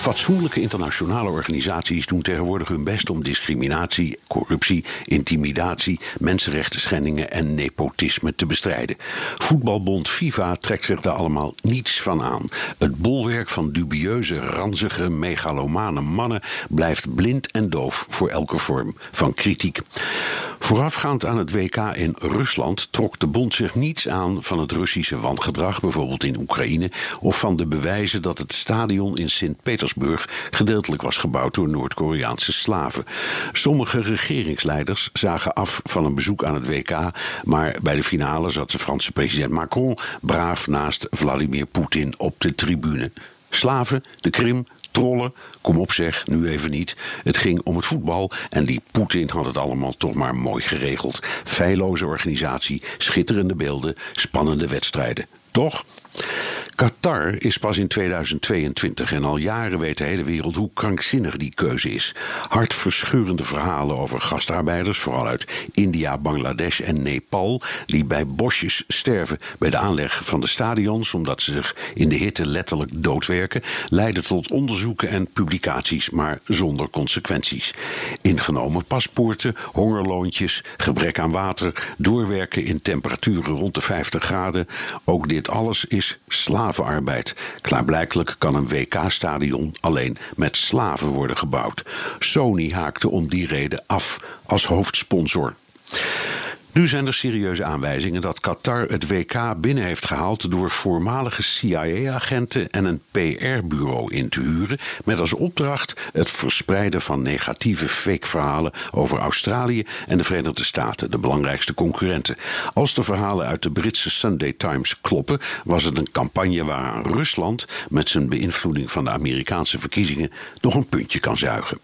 Fatsoenlijke internationale organisaties doen tegenwoordig hun best om discriminatie, corruptie, intimidatie, mensenrechten schendingen en nepotisme te bestrijden. Voetbalbond FIFA trekt zich daar allemaal niets van aan. Het bolwerk van dubieuze, ranzige, megalomane mannen blijft blind en doof voor elke vorm van kritiek. Voorafgaand aan het WK in Rusland trok de bond zich niets aan van het Russische wangedrag, bijvoorbeeld in Oekraïne, of van de bewijzen dat het stadion in Sint-Petersburg gedeeltelijk was gebouwd door Noord-Koreaanse slaven. Sommige regeringsleiders zagen af van een bezoek aan het WK, maar bij de finale zat de Franse president Macron braaf naast Vladimir Poetin op de tribune. Slaven, de Krim, trollen. Kom op zeg, nu even niet. Het ging om het voetbal en die Poetin had het allemaal toch maar mooi geregeld. Feilloze organisatie, schitterende beelden, spannende wedstrijden. Toch? Qatar is pas in 2022 en al jaren weet de hele wereld hoe krankzinnig die keuze is. Hartverscheurende verhalen over gastarbeiders, vooral uit India, Bangladesh en Nepal, die bij bosjes sterven bij de aanleg van de stadions omdat ze zich in de hitte letterlijk doodwerken, leiden tot onderzoeken en publicaties, maar zonder consequenties. Ingenomen paspoorten, hongerloontjes, gebrek aan water, doorwerken in temperaturen rond de 50 graden. Ook dit alles is slavenarbeid. Klaarblijkelijk kan een WK-stadion alleen met slaven worden gebouwd. Sony haakte om die reden af als hoofdsponsor. Nu zijn er serieuze aanwijzingen dat Qatar het WK binnen heeft gehaald door voormalige CIA-agenten en een PR-bureau in te huren, met als opdracht het verspreiden van negatieve fake-verhalen over Australië en de Verenigde Staten, de belangrijkste concurrenten. Als de verhalen uit de Britse Sunday Times kloppen, was het een campagne waaraan Rusland met zijn beïnvloeding van de Amerikaanse verkiezingen nog een puntje kan zuigen.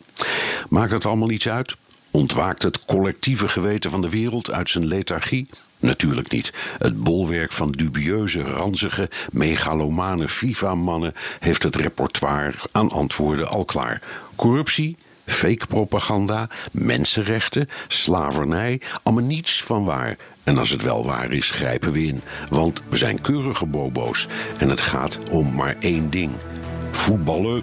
Maakt het allemaal iets uit? Ontwaakt het collectieve geweten van de wereld uit zijn lethargie? Natuurlijk niet. Het bolwerk van dubieuze, ranzige, megalomane FIFA-mannen heeft het repertoire aan antwoorden al klaar. Corruptie, fake propaganda, mensenrechten, slavernij, allemaal niets van waar. En als het wel waar is, grijpen we in. Want we zijn keurige bobo's en het gaat om maar één ding: voetballen.